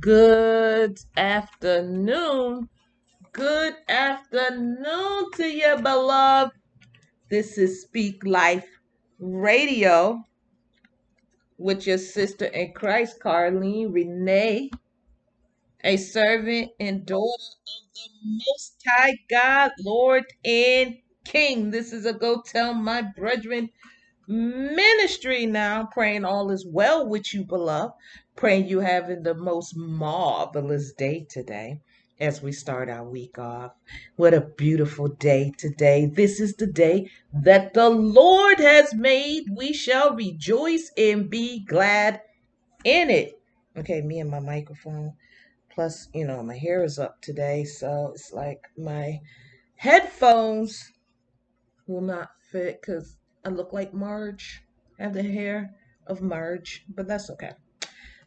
Good afternoon. Good afternoon to you, beloved. This is Speak Life Radio with your sister in Christ, Carlene Renee, a servant and daughter of the Most High God, Lord and King. This is a Go Tell My Brethren ministry now. Praying all is well with you, beloved. Praying you having the most marvelous day today as we start our week off. What a beautiful day today. This is the day that the Lord has made. We shall rejoice and be glad in it. Okay, me and my microphone. Plus, you know, my hair is up today, so it's like my headphones will not fit because I look like Marge. I have the hair of Marge, but that's okay.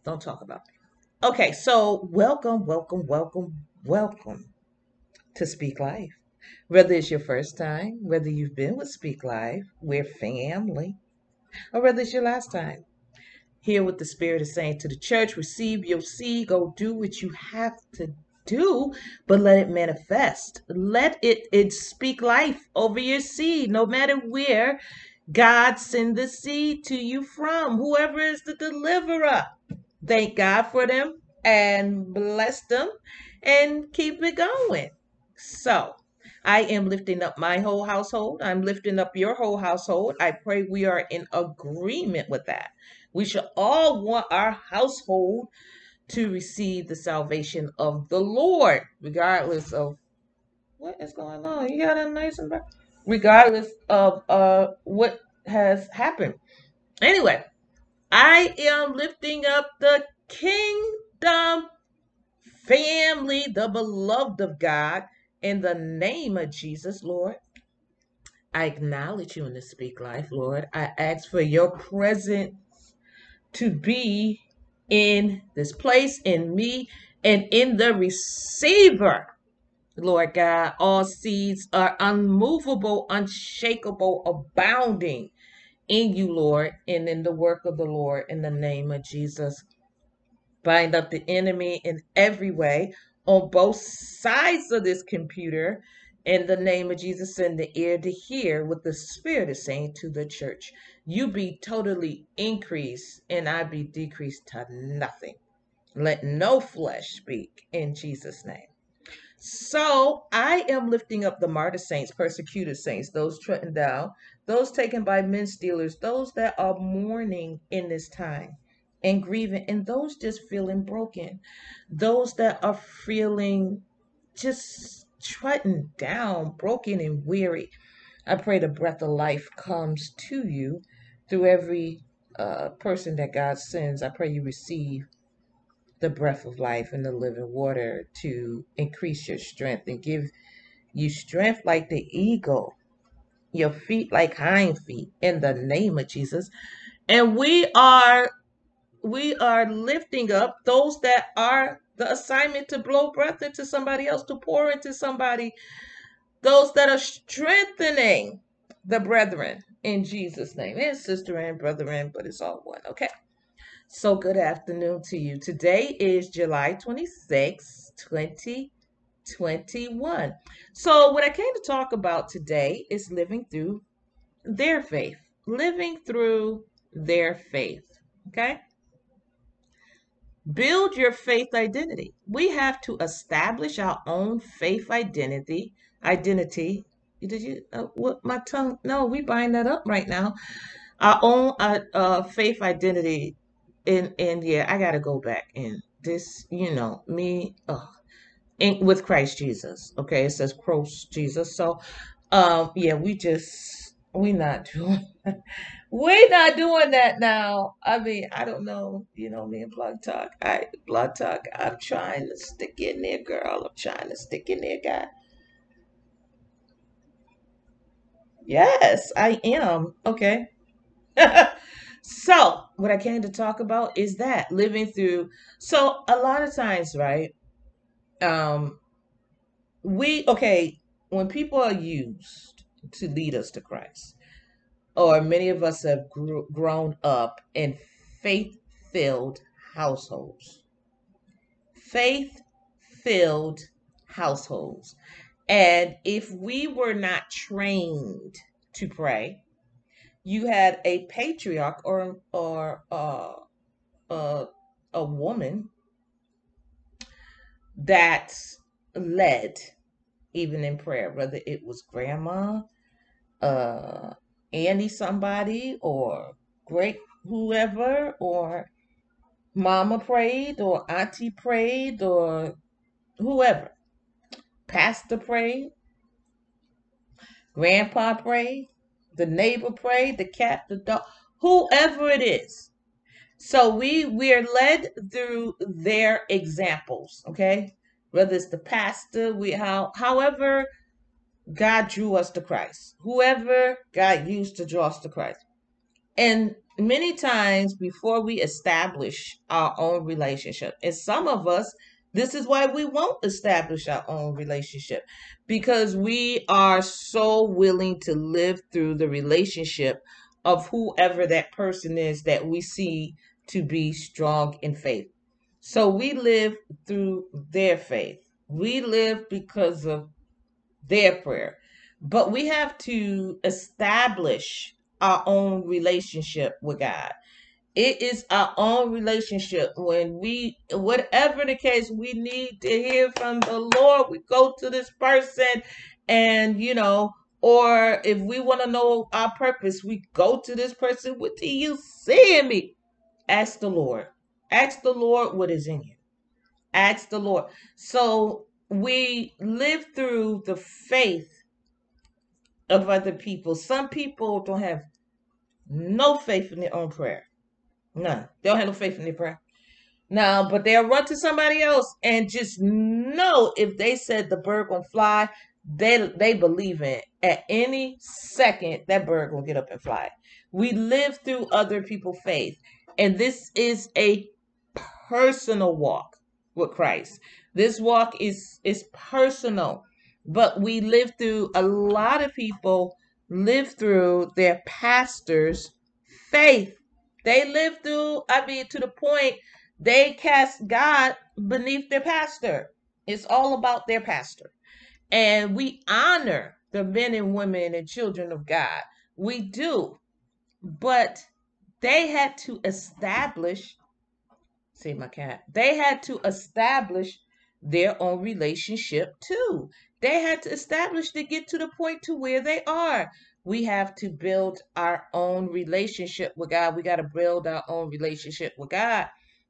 Don't talk about it. Okay, so welcome, welcome, welcome, welcome to Speak Life. Whether it's your first time, whether you've been with Speak Life, we're family, or whether it's your last time. Here with the Spirit is saying to the church, receive your seed, go do what you have to do, but let it manifest. Let it, it speak life over your seed, no matter where God send the seed to you from, whoever is the deliverer. Thank God for them and bless them and keep it going. So, I am lifting up my whole household. I'm lifting up your whole household. I pray we are in agreement with that. We should all want our household to receive the salvation of the Lord, regardless of what is going on. You got a nice and regardless of uh what has happened. Anyway, I am lifting up the kingdom family, the beloved of God, in the name of Jesus, Lord. I acknowledge you in the Speak Life, Lord. I ask for your presence to be in this place, in me, and in the receiver. Lord God, all seeds are unmovable, unshakable, abounding in you, Lord, and in the work of the Lord in the name of Jesus. Bind up the enemy in every way on both sides of this computer in the name of Jesus. Send the ear to hear what the Spirit is saying to the church. You be totally increased, and I be decreased to nothing. Let no flesh speak in Jesus' name. So I am lifting up the martyr saints, persecuted saints, those trodden down, those taken by men stealers, those that are mourning in this time and grieving, and those just feeling broken, those that are feeling just trodden down, broken and weary. I pray the breath of life comes to you through every uh, person that God sends. I pray you receive the breath of life and the living water to increase your strength and give you strength like the eagle, your feet like hind feet in the name of Jesus. And we are we are lifting up those that are the assignment to blow breath into somebody else, to pour into somebody, those that are strengthening the brethren in Jesus' name. And sister and brethren, but it's all one. Okay. So good afternoon to you. Today is July 26, 2021. So what I came to talk about today is living through their faith. Living through their faith. Okay? Build your faith identity. We have to establish our own faith identity. Identity. Did you? Uh, what my tongue? No, we bind that up right now. Our own uh, uh, faith identity. And and yeah, I gotta go back and this. You know me. Uh, in, with Christ Jesus. Okay, it says Christ Jesus. So, um, yeah, we just we not doing we're not doing that now. I mean, I don't know. You know, me and Blog Talk. I Blog Talk. I'm trying to stick in there, girl. I'm trying to stick in there, guy. Yes, I am. Okay. so, what I came to talk about is that living through. So, a lot of times, right? Um, we okay when people are used to lead us to Christ or many of us have gr- grown up in faith filled households. faith filled households. And if we were not trained to pray, you had a patriarch or or uh, uh, a woman that led even in prayer, whether it was grandma, uh, Annie somebody, or great whoever, or mama prayed, or auntie prayed, or whoever. Pastor prayed, grandpa prayed, the neighbor prayed, the cat, the dog, whoever it is. So we we're led through their examples, okay? Whether it's the pastor, we how however God drew us to Christ. Whoever God used to draw us to Christ. And many times before we establish our own relationship, and some of us, this is why we won't establish our own relationship because we are so willing to live through the relationship of whoever that person is that we see to be strong in faith. So we live through their faith. We live because of their prayer. But we have to establish our own relationship with God. It is our own relationship. When we, whatever the case, we need to hear from the Lord. We go to this person and, you know, or if we want to know our purpose, we go to this person. What do you see in me? Ask the Lord. Ask the Lord what is in you. Ask the Lord. So we live through the faith of other people. Some people don't have no faith in their own prayer. None. They don't have no faith in their prayer. Now, but they'll run to somebody else and just know if they said the bird gonna fly, they they believe in it. At any second, that bird gonna get up and fly. We live through other people's faith. And this is a personal walk with Christ. This walk is is personal, but we live through a lot of people live through their pastor's faith. They live through, I mean, to the point they cast God beneath their pastor. It's all about their pastor. And we honor the men and women and children of God. We do. But they had to establish, see my cat, they had to establish their own relationship too. They had to establish to get to the point to where they are. We have to build our own relationship with God. We got to build our own relationship with God.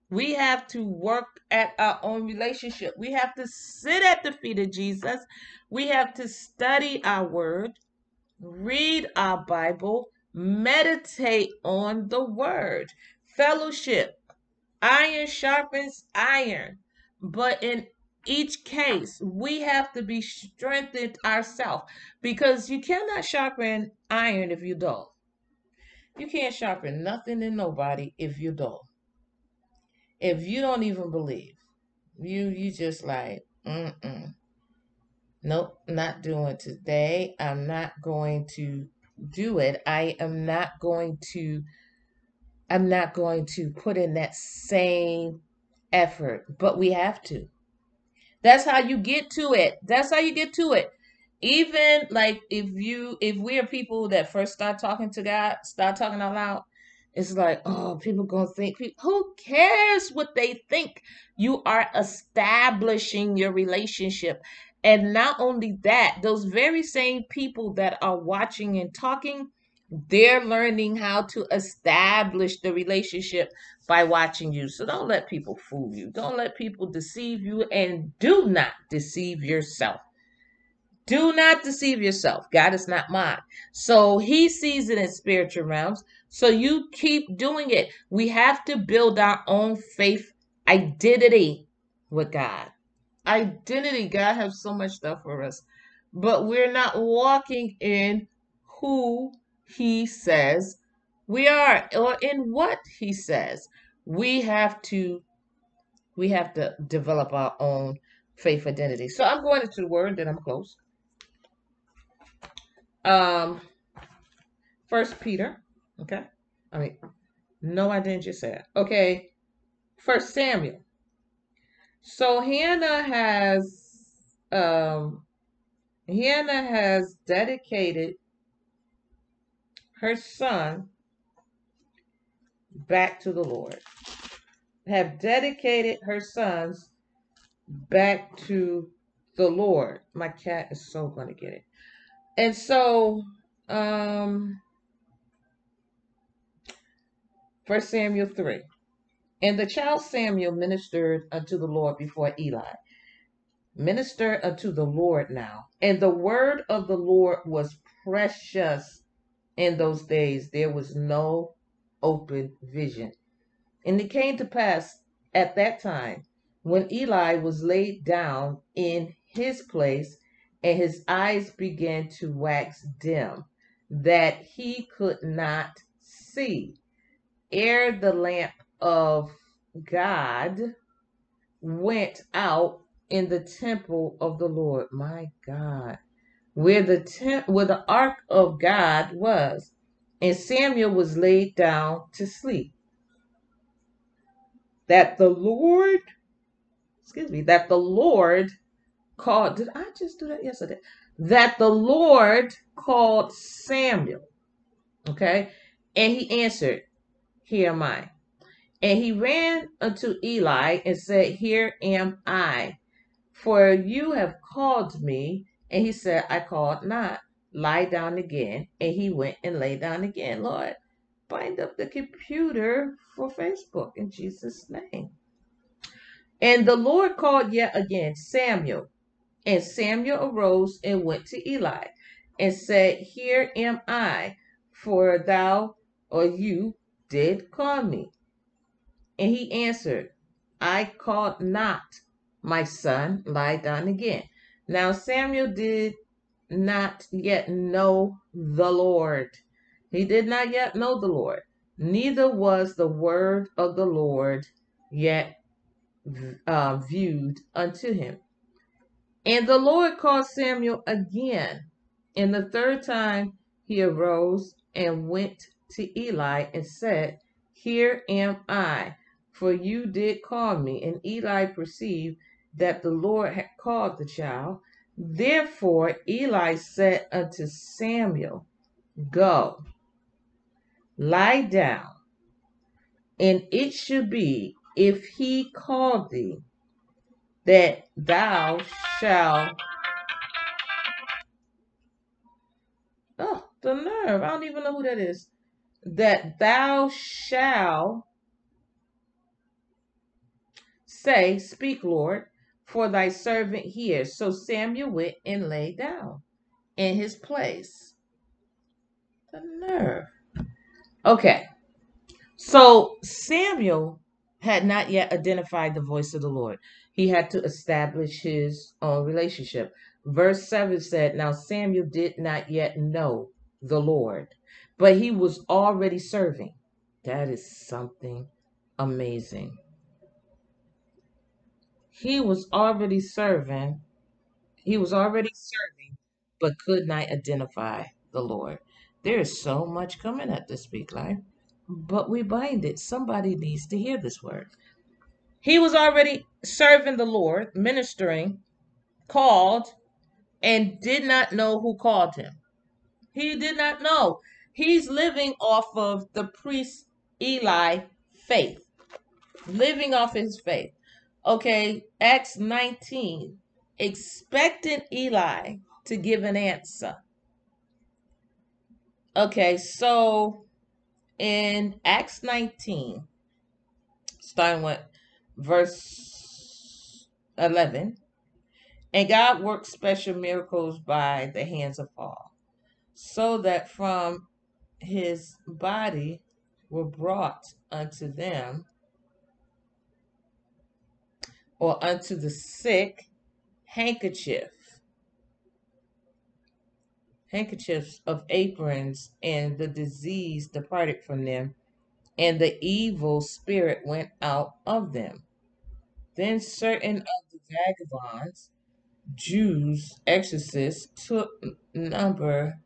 We have to work at our own relationship. We have to sit at the feet of Jesus. We have to study our word, read our Bible, meditate on the word. Fellowship, iron sharpens iron. But in each case, we have to be strengthened ourselves because you cannot sharpen iron if you're dull. You can't sharpen nothing in nobody if you're dull. If you don't even believe, you you just like, mm-mm. Nope, not doing today. I'm not going to do it, I am not going to I'm not going to put in that same effort, but we have to. That's how you get to it. That's how you get to it. Even like if you if we are people that first start talking to God, start talking out loud, it's like, oh, people gonna think. Who cares what they think? You are establishing your relationship, and not only that, those very same people that are watching and talking, they're learning how to establish the relationship by watching you. So don't let people fool you. Don't let people deceive you and do not deceive yourself. Do not deceive yourself. God is not mine. So he sees it in spiritual realms. So you keep doing it. We have to build our own faith identity with God identity. God has so much stuff for us, but we're not walking in who He says we are or in what He says. We have to we have to develop our own faith identity. So I'm going into the word, then I'm close. Um, First Peter. Okay, I mean, no, I didn't just say it. Okay, First Samuel So Hannah has um Hannah has dedicated her son back to the Lord. Have dedicated her sons back to the Lord. My cat is so going to get it. And so, um, First Samuel 3. And the child Samuel ministered unto the Lord before Eli. Minister unto the Lord now. And the word of the Lord was precious in those days. There was no open vision. And it came to pass at that time when Eli was laid down in his place and his eyes began to wax dim, that he could not see. Ere the lamp of God went out in the temple of the Lord, my God, where the tent, where the ark of God was, and Samuel was laid down to sleep. That the Lord, excuse me, that the Lord called. Did I just do that yesterday? That the Lord called Samuel. Okay, and he answered, "Here am I." And he ran unto Eli and said, Here am I, for you have called me. And he said, I called not. Lie down again. And he went and lay down again. Lord, bind up the computer for Facebook in Jesus' name. And the Lord called yet again Samuel. And Samuel arose and went to Eli and said, Here am I, for thou or you did call me. And he answered, I called not my son, lie down again. Now Samuel did not yet know the Lord. He did not yet know the Lord. Neither was the word of the Lord yet uh, viewed unto him. And the Lord called Samuel again. And the third time he arose and went to Eli and said, Here am I for you did call me. And Eli perceived that the Lord had called the child. Therefore Eli said unto Samuel, Go, lie down, and it should be, if he called thee, that thou shalt. Oh, the nerve. I don't even know who that is. That thou shalt Say, Speak, Lord, for thy servant hears. So Samuel went and lay down in his place. The nerve. Okay. So Samuel had not yet identified the voice of the Lord. He had to establish his own relationship. Verse 7 said, Now Samuel did not yet know the Lord, but he was already serving. That is something amazing he was already serving. He was already serving, but could not identify the Lord. There is so much coming at the Speak Life, but we bind it. Somebody needs to hear this word. He was already serving the Lord, ministering, called, and did not know who called him. He did not know. He's living off of the priest Eli faith, living off his faith. Okay, Acts 19, expecting Eli to give an answer. Okay, so in Acts 19, starting with verse 11, and God worked special miracles by the hands of Paul, so that from his body were brought unto them or unto the sick handkerchief. Handkerchiefs of aprons and the disease departed from them and the evil spirit went out of them. Then certain of the vagabonds jews exorcists took number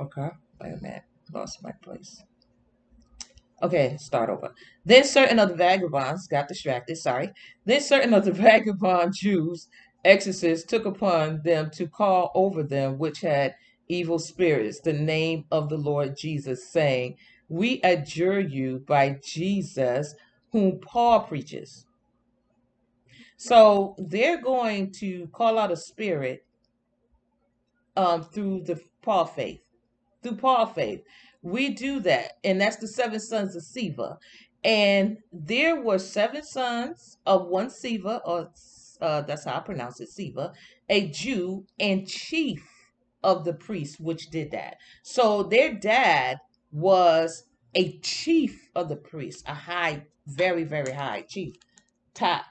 okay wait a minute lost my place Okay, start over. Then certain of the vagabonds got distracted, sorry. Then certain of the vagabond Jews, exorcists, took upon them to call over them which had evil spirits the name of the Lord Jesus, saying, We adjure you by Jesus whom Paul preaches. So they're going to call out a spirit um, through the Paul faith. Through Paul faith. We do that. And that's the seven sons of Siva. And there were seven sons of one Siva, or uh, that's how I pronounce it, Siva, a Jew and chief of the priests, which did that. So their dad was a chief of the priests, a high, very, very high chief, top.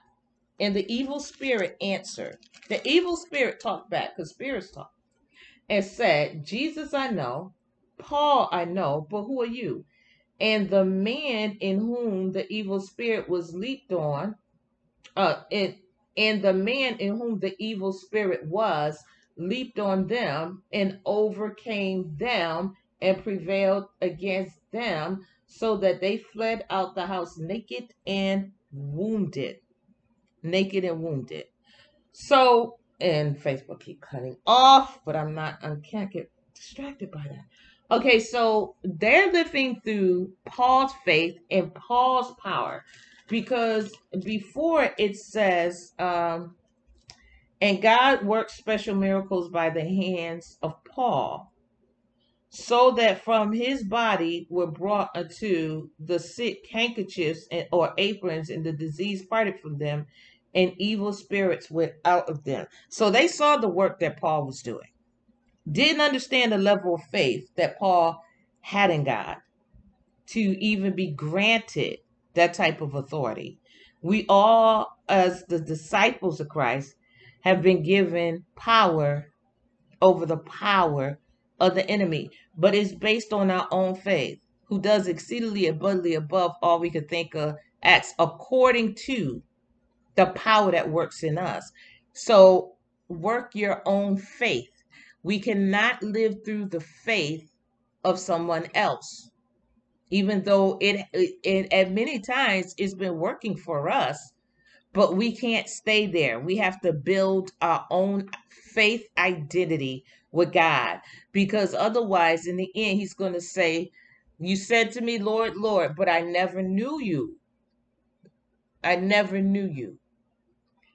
And the evil spirit answered. The evil spirit talked back, because spirits talk and said, Jesus I know, Paul I know, but who are you? And the man in whom the evil spirit was leaped on, uh, and, and the man in whom the evil spirit was leaped on them and overcame them and prevailed against them, so that they fled out the house naked and wounded. Naked and wounded. So, and Facebook keep cutting off, but I'm not, I can't get distracted by that. Okay, so they're living through Paul's faith and Paul's power because before it says, um, and God worked special miracles by the hands of Paul, so that from his body were brought unto the sick handkerchiefs and, or aprons, and the disease parted from them, and evil spirits went out of them. So they saw the work that Paul was doing, didn't understand the level of faith that Paul had in God to even be granted that type of authority. We all, as the disciples of Christ, have been given power over the power of the enemy, but it's based on our own faith, who does exceedingly abundantly above all we could think of, acts according to the power that works in us. So work your own faith. We cannot live through the faith of someone else, even though it, it at many times it's been working for us, but we can't stay there. We have to build our own faith identity with God because otherwise, in the end, He's going to say, You said to me, Lord, Lord, but I never knew you. I never knew you.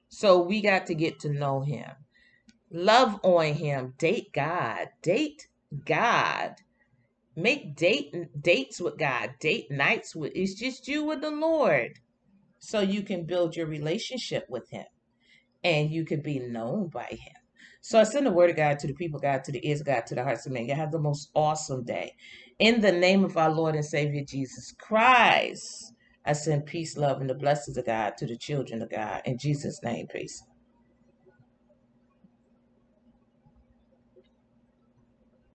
So we got to get to know him. Love on him. Date God. Date God. Make date dates with God. Date nights with it's just you with the Lord. So you can build your relationship with him and you can be known by him. So I send the word of God to the people, God, to the ears God, to the hearts of men. You have the most awesome day. In the name of our Lord and Savior Jesus Christ. I send peace, love, and the blessings of God to the children of God. In Jesus' name, peace.